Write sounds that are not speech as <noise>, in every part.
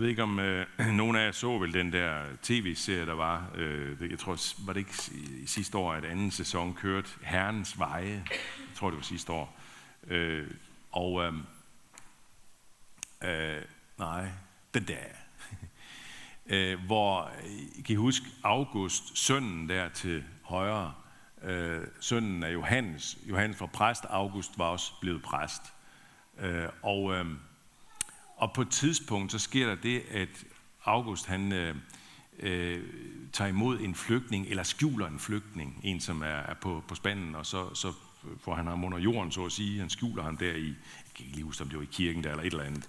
Jeg ved ikke, om øh, <clears throat> nogen af jer så vel den der tv-serie, der var. Øh, jeg tror, var det ikke i sidste år, at anden sæson kørte Herrens Veje. Jeg tror, det var sidste år. Øh, og, øh, øh, nej, den der. <laughs> øh, hvor, øh, kan I huske, August, sønnen der til højre, øh, sønnen af Johannes, Johannes var præst, August var også blevet præst. Øh, og... Øh, og på et tidspunkt, så sker der det, at August han øh, øh, tager imod en flygtning, eller skjuler en flygtning, en som er, er på, på spanden, og så, så får han ham under jorden, så at sige. Han skjuler ham der i, jeg kan ikke lige huske, om det var i kirken der, eller et eller andet.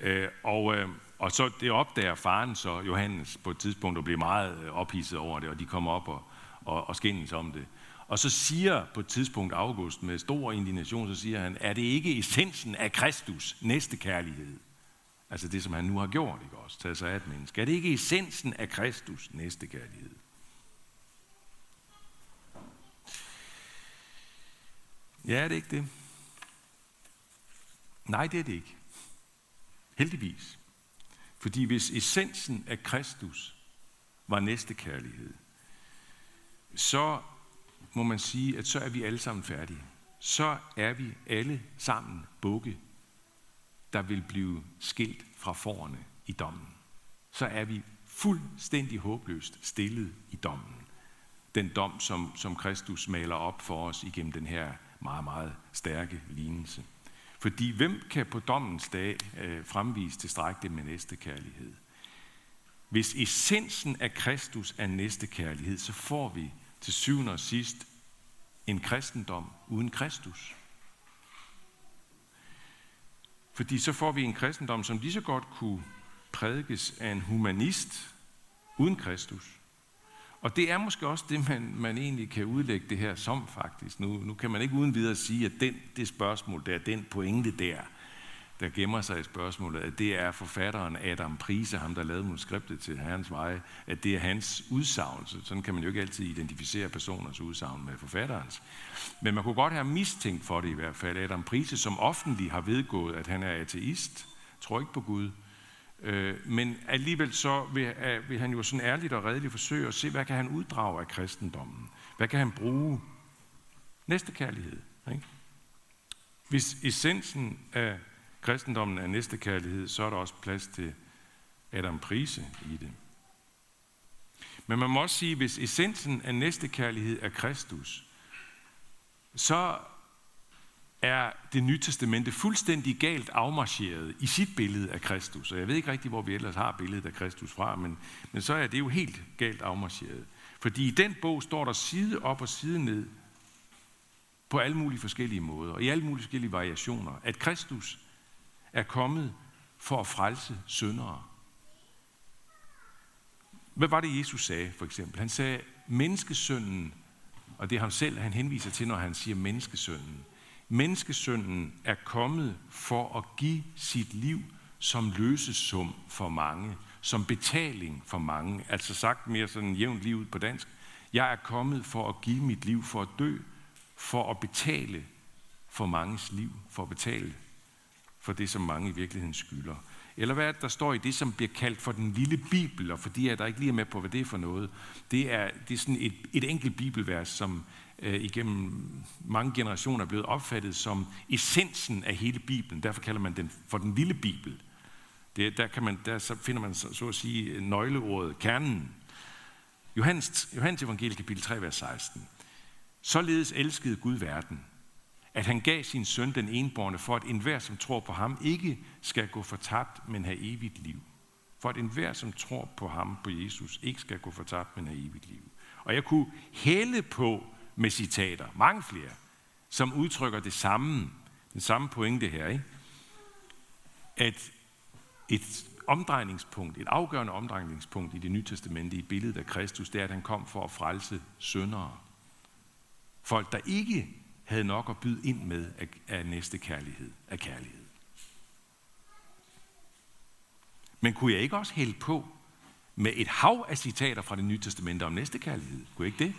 Øh, og, øh, og så det opdager faren så, Johannes, på et tidspunkt, og bliver meget øh, ophidset over det, og de kommer op og, og, og skændes om det. Og så siger på et tidspunkt August med stor indignation, så siger han, er det ikke essensen af Kristus næste kærlighed? Altså det, som han nu har gjort, ikke også? Taget sig af et menneske. Er det ikke essensen af Kristus næste kærlighed? Ja, er det ikke det? Nej, det er det ikke. Heldigvis. Fordi hvis essensen af Kristus var næste kærlighed, så må man sige, at så er vi alle sammen færdige. Så er vi alle sammen bukke der vil blive skilt fra forerne i dommen. Så er vi fuldstændig håbløst stillet i dommen. Den dom, som, som Kristus maler op for os igennem den her meget, meget stærke lignelse. Fordi hvem kan på dommens dag øh, fremvise tilstrækkeligt med næste kærlighed? Hvis essensen af Kristus er næste kærlighed, så får vi til syvende og sidst en kristendom uden Kristus. Fordi så får vi en kristendom, som lige så godt kunne prædikes af en humanist uden Kristus. Og det er måske også det, man, man egentlig kan udlægge det her som faktisk. Nu, nu kan man ikke uden videre sige, at den, det spørgsmål der, den pointe der, der gemmer sig i spørgsmålet, at det er forfatteren Adam Prise, ham der lavede manuskriptet til Herrens Veje, at det er hans udsagn. Sådan kan man jo ikke altid identificere personers udsagn med forfatterens. Men man kunne godt have mistænkt for det i hvert fald. Adam Prise, som offentlig har vedgået, at han er ateist, tror ikke på Gud, øh, men alligevel så vil, vil han jo sådan ærligt og redeligt forsøge at se, hvad kan han uddrage af kristendommen? Hvad kan han bruge? Næste kærlighed. Ikke? Hvis essensen af kristendommen er næstekærlighed, så er der også plads til Adam Prise i det. Men man må også sige, at hvis essensen af næstekærlighed er Kristus, så er det nye testamente fuldstændig galt afmarcheret i sit billede af Kristus. Og jeg ved ikke rigtig, hvor vi ellers har billedet af Kristus fra, men, men så er det jo helt galt afmarcheret. Fordi i den bog står der side op og side ned på alle mulige forskellige måder, og i alle mulige forskellige variationer, at Kristus er kommet for at frelse syndere. Hvad var det, Jesus sagde, for eksempel? Han sagde, menneskesønnen, og det er ham selv, han henviser til, når han siger menneskesønnen. Menneskesønnen er kommet for at give sit liv som løsesum for mange, som betaling for mange. Altså sagt mere sådan jævnt livet på dansk. Jeg er kommet for at give mit liv for at dø, for at betale for manges liv, for at betale for det, som mange i virkeligheden skylder. Eller hvad er det, der står i det, som bliver kaldt for den lille bibel, og fordi jeg der ikke lige er med på, hvad det er for noget. Det er, det er sådan et, et enkelt bibelvers, som øh, igennem mange generationer er blevet opfattet som essensen af hele Bibelen. Derfor kalder man den for den lille bibel. Det, der, kan man, der så finder man så, så at sige nøgleordet, kernen. Johannes, Johannes evangelie kapitel 3, vers 16. Således elskede Gud verden, at han gav sin søn den enborne, for at enhver, som tror på ham, ikke skal gå fortabt, men have evigt liv. For at enhver, som tror på ham, på Jesus, ikke skal gå fortabt, men have evigt liv. Og jeg kunne hælde på med citater, mange flere, som udtrykker det samme, den samme pointe her, ikke? at et omdrejningspunkt, et afgørende omdrejningspunkt i det nye testamente, i billedet af Kristus, det er, at han kom for at frelse syndere. Folk, der ikke havde nok at byde ind med af, af næste kærlighed, af kærlighed. Men kunne jeg ikke også hælde på med et hav af citater fra det nye testamente om næste kærlighed? Kunne jeg ikke det?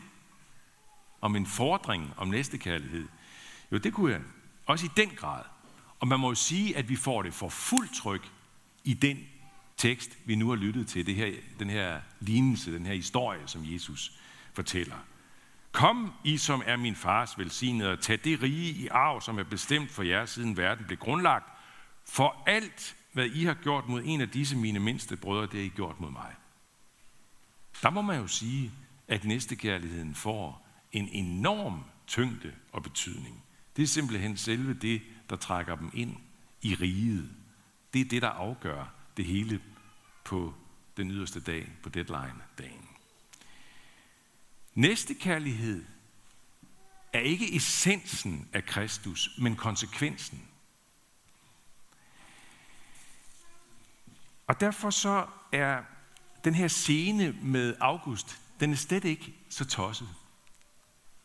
Om en fordring om næste kærlighed? Jo, det kunne jeg. Også i den grad. Og man må jo sige, at vi får det for fuld tryk i den tekst, vi nu har lyttet til, det her, den her lignelse, den her historie, som Jesus fortæller. Kom, I som er min fars velsignede, og tag det rige i arv, som er bestemt for jer, siden verden blev grundlagt. For alt, hvad I har gjort mod en af disse mine mindste brødre, det har I gjort mod mig. Der må man jo sige, at næstekærligheden får en enorm tyngde og betydning. Det er simpelthen selve det, der trækker dem ind i riget. Det er det, der afgør det hele på den yderste dag, på deadline-dagen. Næste kærlighed er ikke essensen af Kristus, men konsekvensen. Og derfor så er den her scene med August, den er slet ikke så tosset.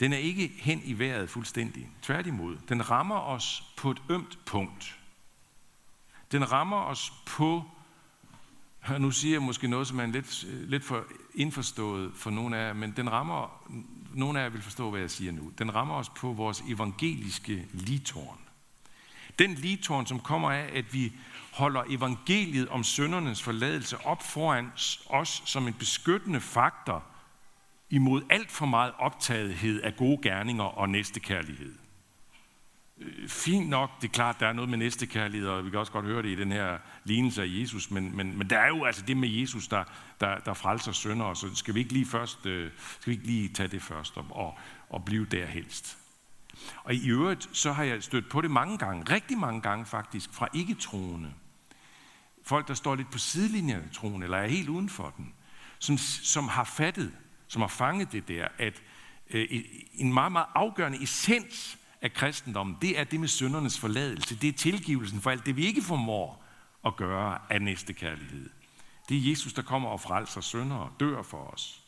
Den er ikke hen i vejret fuldstændig. Tværtimod, den rammer os på et ømt punkt. Den rammer os på, <laughs> nu siger jeg måske noget, som er lidt, lidt for indforstået for nogle af jer, men den rammer, nogle af jer vil forstå, hvad jeg siger nu. Den rammer os på vores evangeliske litorn. Den litorn, som kommer af, at vi holder evangeliet om søndernes forladelse op foran os som en beskyttende faktor imod alt for meget optagethed af gode gerninger og næstekærlighed. Øh, fint nok, det er klart, der er noget med næstekærlighed, og vi kan også godt høre det i den her lignelse af Jesus, men, men, men der er jo altså det med Jesus, der, der, der frelser sønder, så skal vi ikke lige først, øh, skal vi ikke lige tage det først og, og, og blive der helst. Og i øvrigt, så har jeg stødt på det mange gange, rigtig mange gange faktisk, fra ikke-troende. Folk, der står lidt på sidelinjen af troen, eller er helt uden for den, som, som har fattet, som har fanget det der, at øh, en meget, meget afgørende essens af kristendommen, det er det med syndernes forladelse. Det er tilgivelsen for alt det, vi ikke formår at gøre af næste kærlighed. Det er Jesus, der kommer og frelser synder og dør for os.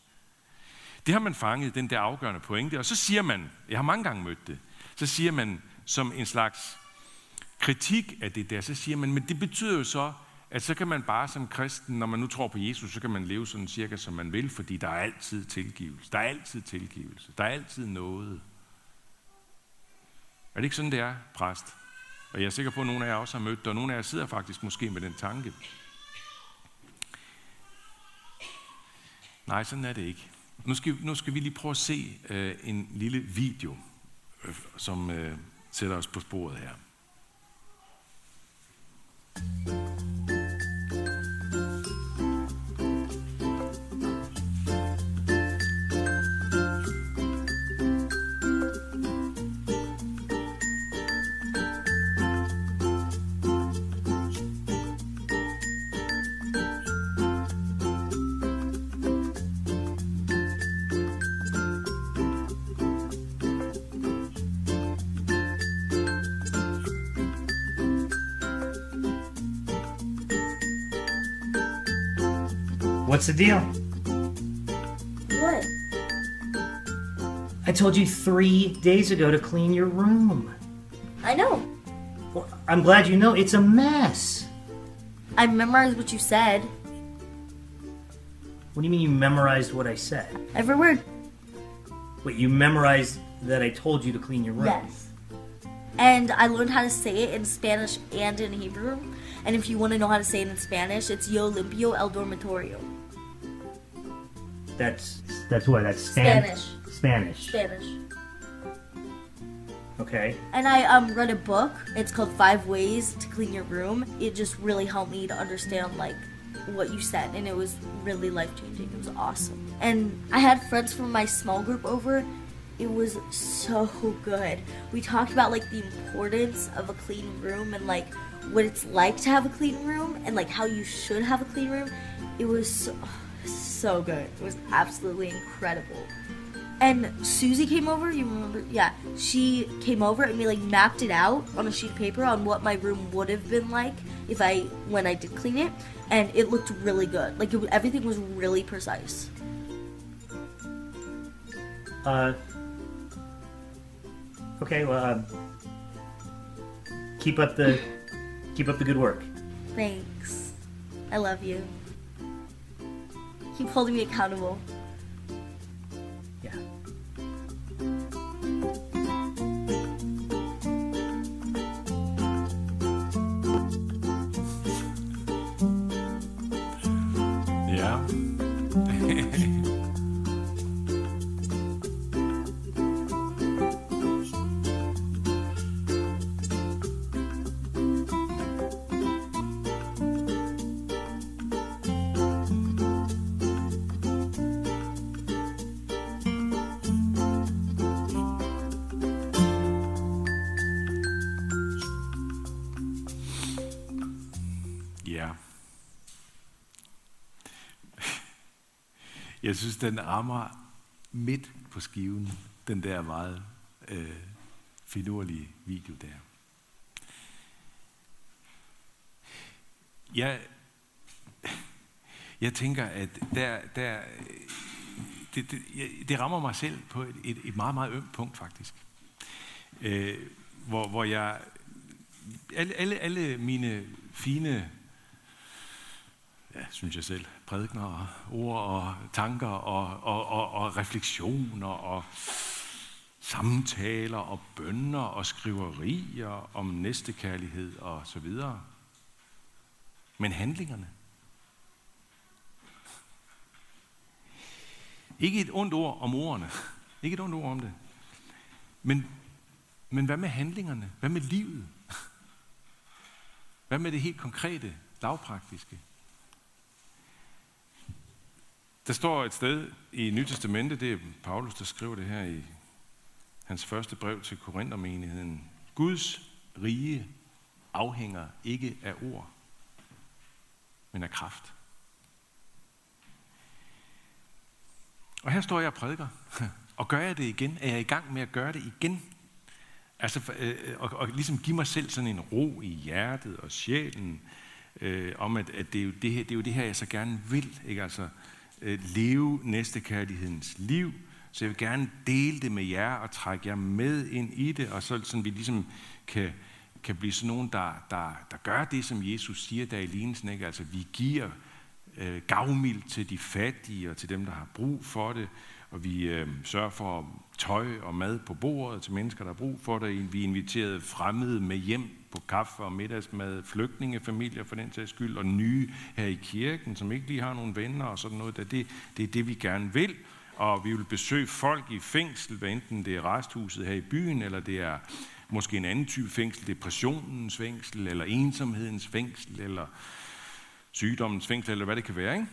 Det har man fanget, den der afgørende pointe. Og så siger man, jeg har mange gange mødt det, så siger man som en slags kritik af det der, så siger man, men det betyder jo så, at så kan man bare som kristen, når man nu tror på Jesus, så kan man leve sådan cirka som man vil, fordi der er altid tilgivelse. Der er altid tilgivelse. Der er altid noget. Er det ikke sådan, det er, præst? Og jeg er sikker på, at nogle af jer også har mødt det, og nogle af jer sidder faktisk måske med den tanke. Nej, sådan er det ikke. Nu skal, nu skal vi lige prøve at se øh, en lille video, øh, som øh, sætter os på sporet her. What's the deal? What? I told you three days ago to clean your room. I know. Well, I'm glad you know it's a mess. I memorized what you said. What do you mean you memorized what I said? Every word. Wait, you memorized that I told you to clean your room? Yes. And I learned how to say it in Spanish and in Hebrew. And if you want to know how to say it in Spanish, it's Yo limpio el dormitorio. That's that's what? That's Span- Spanish. Spanish. Spanish. Okay. And I um read a book. It's called Five Ways to Clean Your Room. It just really helped me to understand like what you said, and it was really life changing. It was awesome. And I had friends from my small group over. It was so good. We talked about like the importance of a clean room and like what it's like to have a clean room and like how you should have a clean room. It was so, so good. It was absolutely incredible. And Susie came over, you remember? Yeah. She came over and we like mapped it out on a sheet of paper on what my room would have been like if I when I did clean it and it looked really good. Like it, everything was really precise. Uh. Okay. Well, um, keep up the keep up the good work. Thanks. I love you. Keep holding me accountable. Jeg synes, den rammer midt på skiven, den der meget øh, finurlige video der. Jeg, jeg tænker, at der, der, det, det, det rammer mig selv på et, et, et meget, meget ømt punkt faktisk. Øh, hvor, hvor jeg, alle, alle, alle mine fine, ja, synes jeg selv, prædikner og ord og tanker og, og, og, og refleksioner og samtaler og bønder og skriverier om næstekærlighed og så videre. Men handlingerne, Ikke et ondt ord om ordene. Ikke et ondt ord om det. Men, men hvad med handlingerne? Hvad med livet? Hvad med det helt konkrete, lavpraktiske? Der står et sted i Nyt Testamente, det er Paulus, der skriver det her i hans første brev til Korinthermenigheden. Guds rige afhænger ikke af ord, men af kraft. Og her står jeg og prædiker. Og gør jeg det igen? Er jeg i gang med at gøre det igen? Altså, øh, og, og ligesom give mig selv sådan en ro i hjertet og sjælen, øh, om at, at det, er jo det, her, det er jo det her, jeg så gerne vil. Ikke? Altså, øh, Øh, leve næstekærlighedens liv. Så jeg vil gerne dele det med jer og trække jer med ind i det, og så sådan vi ligesom kan, kan blive sådan nogen, der, der, der gør det, som Jesus siger der i lignelsen. Ikke? Altså, vi giver øh, gavmild til de fattige og til dem, der har brug for det. Og vi øh, sørger for tøj og mad på bordet til mennesker, der har brug for det. Vi inviterede fremmede med hjem på kaffe og middagsmad, flygtningefamilier for den sags skyld, og nye her i kirken, som ikke lige har nogen venner og sådan noget. Det, det er det, vi gerne vil. Og vi vil besøge folk i fængsel, hvad enten det er resthuset her i byen, eller det er måske en anden type fængsel, depressionens fængsel, eller ensomhedens fængsel, eller sygdommens fængsel, eller hvad det kan være. Ikke?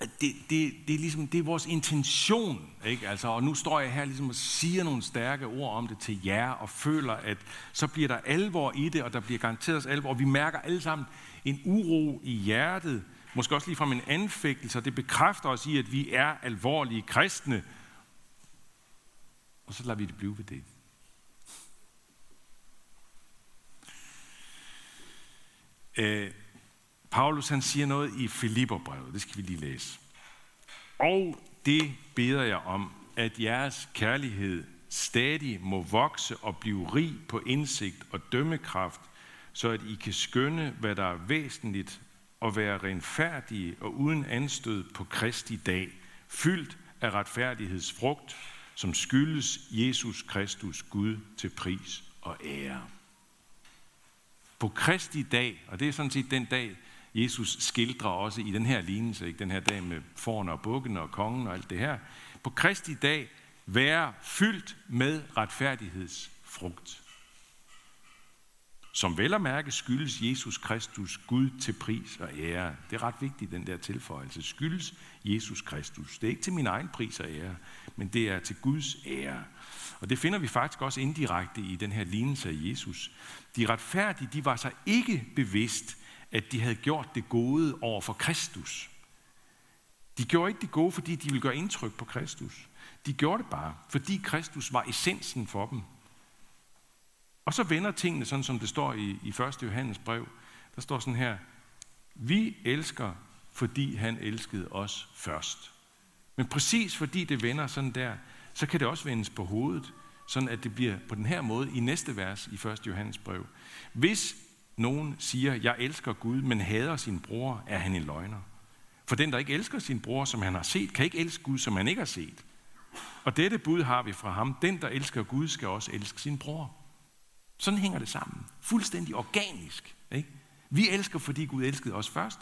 Det, det, det, er ligesom, det er vores intention. Ikke? Altså, og nu står jeg her ligesom og siger nogle stærke ord om det til jer, og føler, at så bliver der alvor i det, og der bliver garanteret alvor. Og vi mærker alle sammen en uro i hjertet, måske også lige fra en anfægtelse, og det bekræfter os i, at vi er alvorlige kristne. Og så lader vi det blive ved det. Øh, Paulus han siger noget i Filipperbrevet, det skal vi lige læse. Og det beder jeg om, at jeres kærlighed stadig må vokse og blive rig på indsigt og dømmekraft, så at I kan skønne, hvad der er væsentligt, og være renfærdige og uden anstød på Kristi dag, fyldt af retfærdighedsfrugt, som skyldes Jesus Kristus Gud til pris og ære. På Kristi dag, og det er sådan set den dag, Jesus skildrer også i den her lignelse, ikke? den her dag med forne og bukken og kongen og alt det her. På Kristi dag være fyldt med retfærdighedsfrugt. Som vel at mærke skyldes Jesus Kristus Gud til pris og ære. Det er ret vigtigt, den der tilføjelse. Skyldes Jesus Kristus. Det er ikke til min egen pris og ære, men det er til Guds ære. Og det finder vi faktisk også indirekte i den her lignelse af Jesus. De retfærdige, de var sig ikke bevidst at de havde gjort det gode over for Kristus. De gjorde ikke det gode, fordi de ville gøre indtryk på Kristus. De gjorde det bare, fordi Kristus var essensen for dem. Og så vender tingene sådan, som det står i, i 1. Johannes brev. Der står sådan her, vi elsker, fordi han elskede os først. Men præcis fordi det vender sådan der, så kan det også vendes på hovedet, sådan at det bliver på den her måde i næste vers i 1. Johannes brev. Hvis nogen siger, jeg elsker Gud, men hader sin bror, er han en løgner. For den, der ikke elsker sin bror, som han har set, kan ikke elske Gud, som han ikke har set. Og dette bud har vi fra ham. Den, der elsker Gud, skal også elske sin bror. Sådan hænger det sammen. Fuldstændig organisk. Ikke? Vi elsker, fordi Gud elskede os først.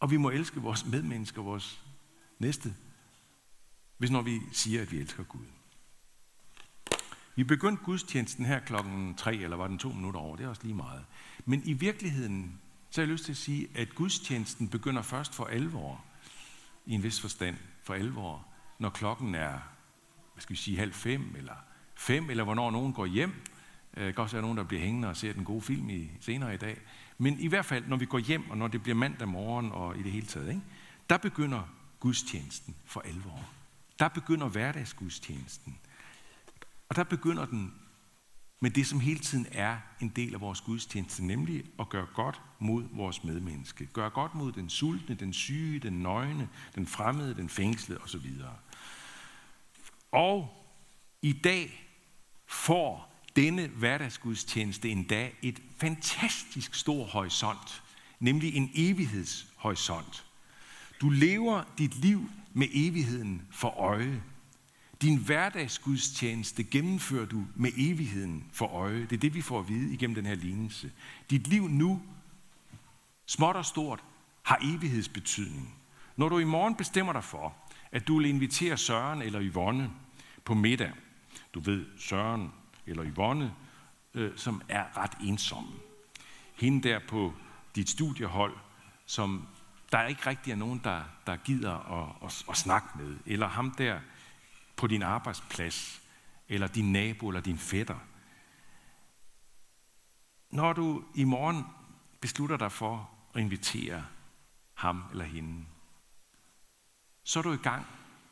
Og vi må elske vores medmennesker, vores næste, hvis når vi siger, at vi elsker Gud. Vi begyndte gudstjenesten her klokken tre, eller var den to minutter over, det er også lige meget. Men i virkeligheden, så har jeg lyst til at sige, at gudstjenesten begynder først for alvor, i en vis forstand, for alvor, når klokken er, hvad skal vi sige, halv fem, eller fem, eller hvornår nogen går hjem. Øh, det kan også være nogen, der bliver hængende og ser den gode film i, senere i dag. Men i hvert fald, når vi går hjem, og når det bliver mandag morgen, og i det hele taget, ikke? der begynder gudstjenesten for alvor. Der begynder hverdagsgudstjenesten. Og der begynder den med det, som hele tiden er en del af vores gudstjeneste, nemlig at gøre godt mod vores medmenneske. Gøre godt mod den sultne, den syge, den nøgne, den fremmede, den fængslede osv. Og i dag får denne hverdagsgudstjeneste endda et fantastisk stor horisont, nemlig en evighedshorisont. Du lever dit liv med evigheden for øje. Din hverdagsgudstjeneste gennemfører du med evigheden for øje. Det er det, vi får at vide igennem den her lignelse. Dit liv nu, småt og stort, har evighedsbetydning. Når du i morgen bestemmer dig for, at du vil invitere Søren eller Yvonne på middag, du ved Søren eller Yvonne, øh, som er ret ensomme. Hende der på dit studiehold, som der ikke rigtig er nogen, der, der gider at, at, at snakke med. Eller ham der på din arbejdsplads, eller din nabo, eller din fætter. Når du i morgen beslutter dig for at invitere ham eller hende, så er du i gang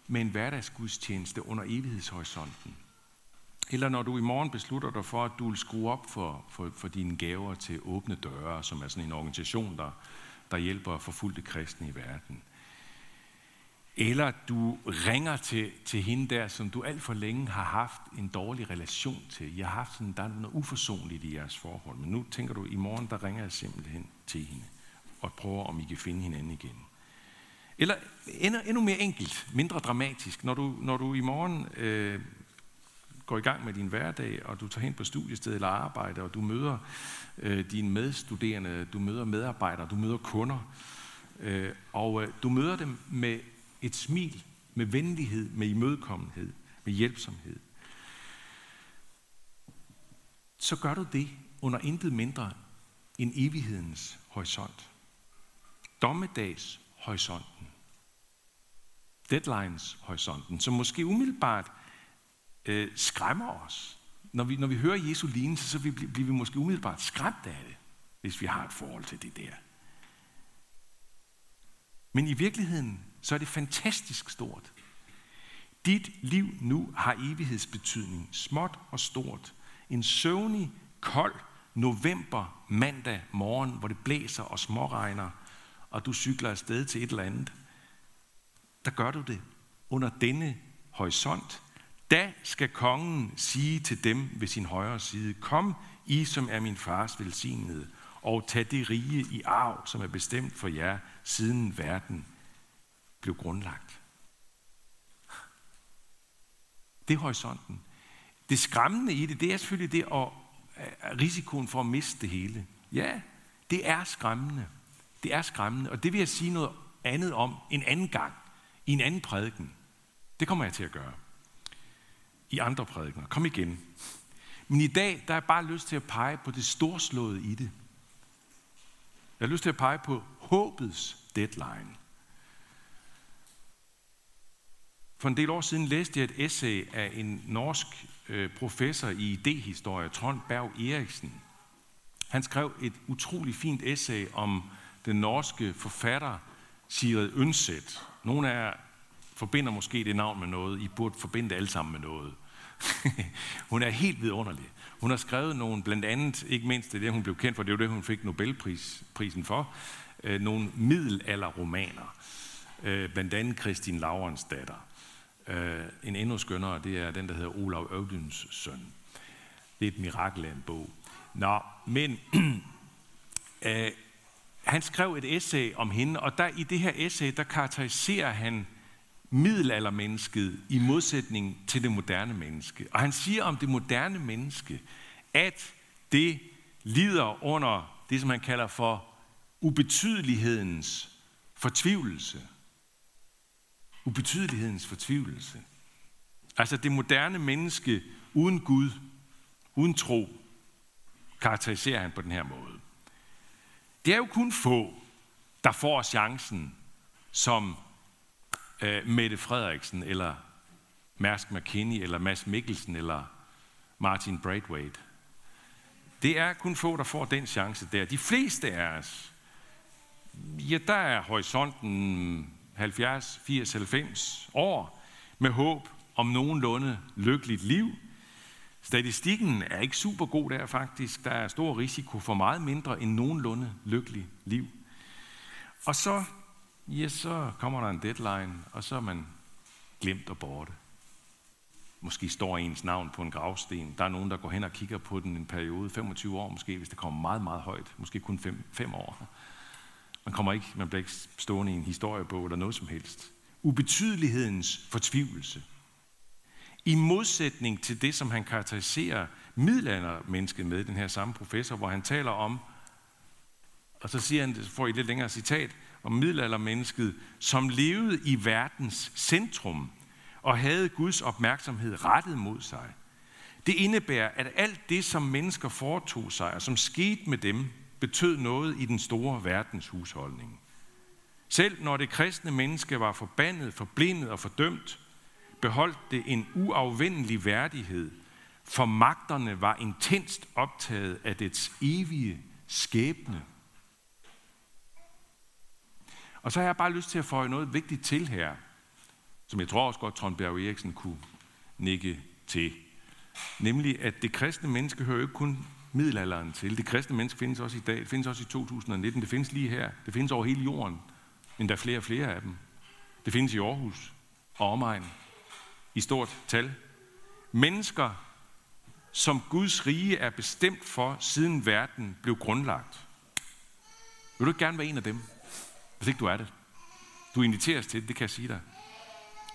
med en hverdagsgudstjeneste under evighedshorisonten. Eller når du i morgen beslutter dig for, at du vil skrue op for, for, for dine gaver til Åbne Døre, som er sådan en organisation, der, der hjælper forfulgte kristne i verden. Eller du ringer til, til hende der, som du alt for længe har haft en dårlig relation til. Jeg har haft sådan, der er noget uforsonligt i jeres forhold, men nu tænker du, i morgen der ringer jeg simpelthen til hende og prøver, om I kan finde hinanden igen. Eller endnu, endnu mere enkelt, mindre dramatisk, når du, når du i morgen øh, går i gang med din hverdag, og du tager hen på studiested eller arbejde, og du møder øh, dine medstuderende, du møder medarbejdere, du møder kunder, øh, og øh, du møder dem med et smil, med venlighed, med imødekommenhed, med hjælpsomhed. Så gør du det under intet mindre end evighedens horisont. Dommedags horisonten. Deadlines horisonten, som måske umiddelbart øh, skræmmer os. Når vi, når vi hører Jesu lignelse, så bliver vi måske umiddelbart skræmt af det, hvis vi har et forhold til det der. Men i virkeligheden, så er det fantastisk stort. Dit liv nu har evighedsbetydning, småt og stort. En søvnig, kold november mandag morgen, hvor det blæser og småregner, og du cykler afsted til et eller andet, der gør du det under denne horisont, da skal kongen sige til dem ved sin højre side, kom I, som er min fars velsignede, og tag det rige i arv, som er bestemt for jer, siden verden blev grundlagt. Det er horisonten. Det skræmmende i det, det er selvfølgelig det at risikoen for at miste det hele. Ja, det er skræmmende. Det er skræmmende, og det vil jeg sige noget andet om en anden gang, i en anden prædiken. Det kommer jeg til at gøre i andre prædikener. Kom igen. Men i dag, der er jeg bare lyst til at pege på det storslåede i det. Jeg har lyst til at pege på håbets deadline. For en del år siden læste jeg et essay af en norsk øh, professor i idehistorie, Trond Berg Eriksen. Han skrev et utrolig fint essay om den norske forfatter Sigrid Undset. Nogle af jer forbinder måske det navn med noget. I burde forbinde det alle sammen med noget. <laughs> hun er helt vidunderlig. Hun har skrevet nogle, blandt andet, ikke mindst det, hun blev kendt for, det var det, hun fik Nobelprisen for, øh, nogle middelalderromaner. Øh, blandt andet Kristin Laurens datter. Øh, en endnu skønnere, det er den, der hedder Olav Øvdyns søn. Det er et mirakel af en bog. Nå, men <clears throat> øh, han skrev et essay om hende, og der i det her essay, der karakteriserer han middelaldermennesket i modsætning til det moderne menneske. Og han siger om det moderne menneske, at det lider under det, som han kalder for ubetydelighedens fortvivlelse. Ubetydelighedens fortvivlelse. Altså det moderne menneske uden Gud, uden tro, karakteriserer han på den her måde. Det er jo kun få, der får chancen som øh, Mette Frederiksen, eller Mærsk McKinney, eller Mads Mikkelsen, eller Martin Braithwaite. Det er kun få, der får den chance der. De fleste af os, ja, der er horisonten 70, 80, 90 år med håb om nogenlunde lykkeligt liv. Statistikken er ikke super god der faktisk. Der er stor risiko for meget mindre end nogenlunde lykkeligt liv. Og så, ja, så kommer der en deadline, og så er man glemt og borte. Måske står ens navn på en gravsten. Der er nogen, der går hen og kigger på den en periode, 25 år måske, hvis det kommer meget, meget højt. Måske kun 5 år. Man, kommer ikke, man bliver ikke stående i en historiebog eller noget som helst. Ubetydelighedens fortvivlelse. I modsætning til det, som han karakteriserer middelaldermennesket med, den her samme professor, hvor han taler om, og så siger han, får I lidt længere citat, om middelaldermennesket, som levede i verdens centrum og havde Guds opmærksomhed rettet mod sig. Det indebærer, at alt det, som mennesker foretog sig, og som skete med dem, betød noget i den store verdens husholdning. Selv når det kristne menneske var forbandet, forblindet og fordømt, beholdt det en uafvendelig værdighed, for magterne var intenst optaget af dets evige skæbne. Og så har jeg bare lyst til at få noget vigtigt til her, som jeg tror også godt, Trond Bjerg Eriksen kunne nikke til. Nemlig, at det kristne menneske hører ikke kun middelalderen til. Det kristne menneske findes også i dag, det findes også i 2019, det findes lige her, det findes over hele jorden, men der er flere og flere af dem. Det findes i Aarhus og omegn i stort tal. Mennesker, som Guds rige er bestemt for, siden verden blev grundlagt. Vil du ikke gerne være en af dem, hvis ikke du er det? Du inviteres til det, det kan jeg sige dig.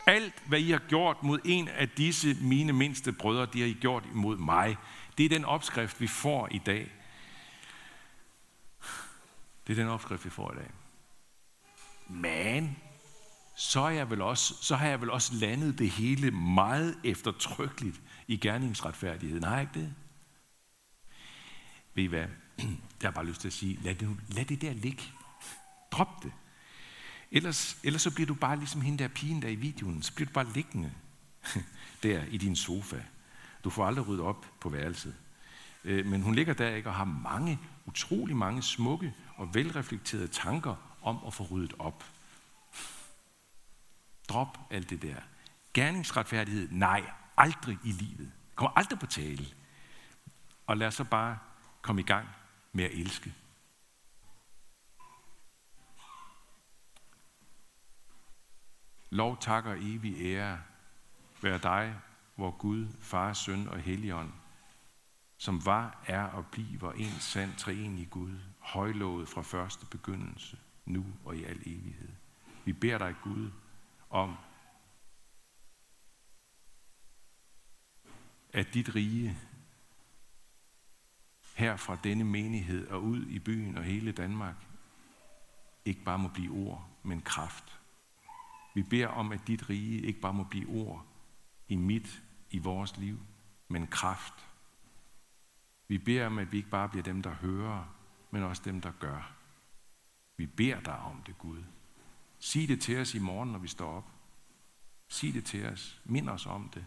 Alt, hvad I har gjort mod en af disse mine mindste brødre, det har I gjort imod mig. Det er den opskrift, vi får i dag. Det er den opskrift, vi får i dag. Men så, er jeg vel også, så har jeg vel også landet det hele meget eftertrykkeligt i gerningsretfærdigheden. Har jeg ikke det? Ved I hvad? Jeg har bare lyst til at sige, lad det, lad det der ligge. Drop det. Ellers, ellers så bliver du bare ligesom hende der pigen der i videoen. Så bliver du bare liggende <laughs> der i din sofa. Du får aldrig ryddet op på værelset. Øh, men hun ligger der ikke og har mange, utrolig mange smukke og velreflekterede tanker om at få ryddet op. Drop alt det der. Gerningsretfærdighed, nej, aldrig i livet. Kommer aldrig på tale. Og lad os så bare komme i gang med at elske. Lov, takker evig ære være dig, hvor Gud, Far, Søn og Helligånd, som var, er og bliver en sand treenig Gud, højlovet fra første begyndelse, nu og i al evighed. Vi beder dig, Gud, om, at dit rige her fra denne menighed og ud i byen og hele Danmark ikke bare må blive ord, men kraft. Vi beder om, at dit rige ikke bare må blive ord i mit, i vores liv, men kraft. Vi beder om, at vi ikke bare bliver dem, der hører, men også dem, der gør. Vi beder dig om det, Gud. Sig det til os i morgen, når vi står op. Sig det til os. Mind os om det.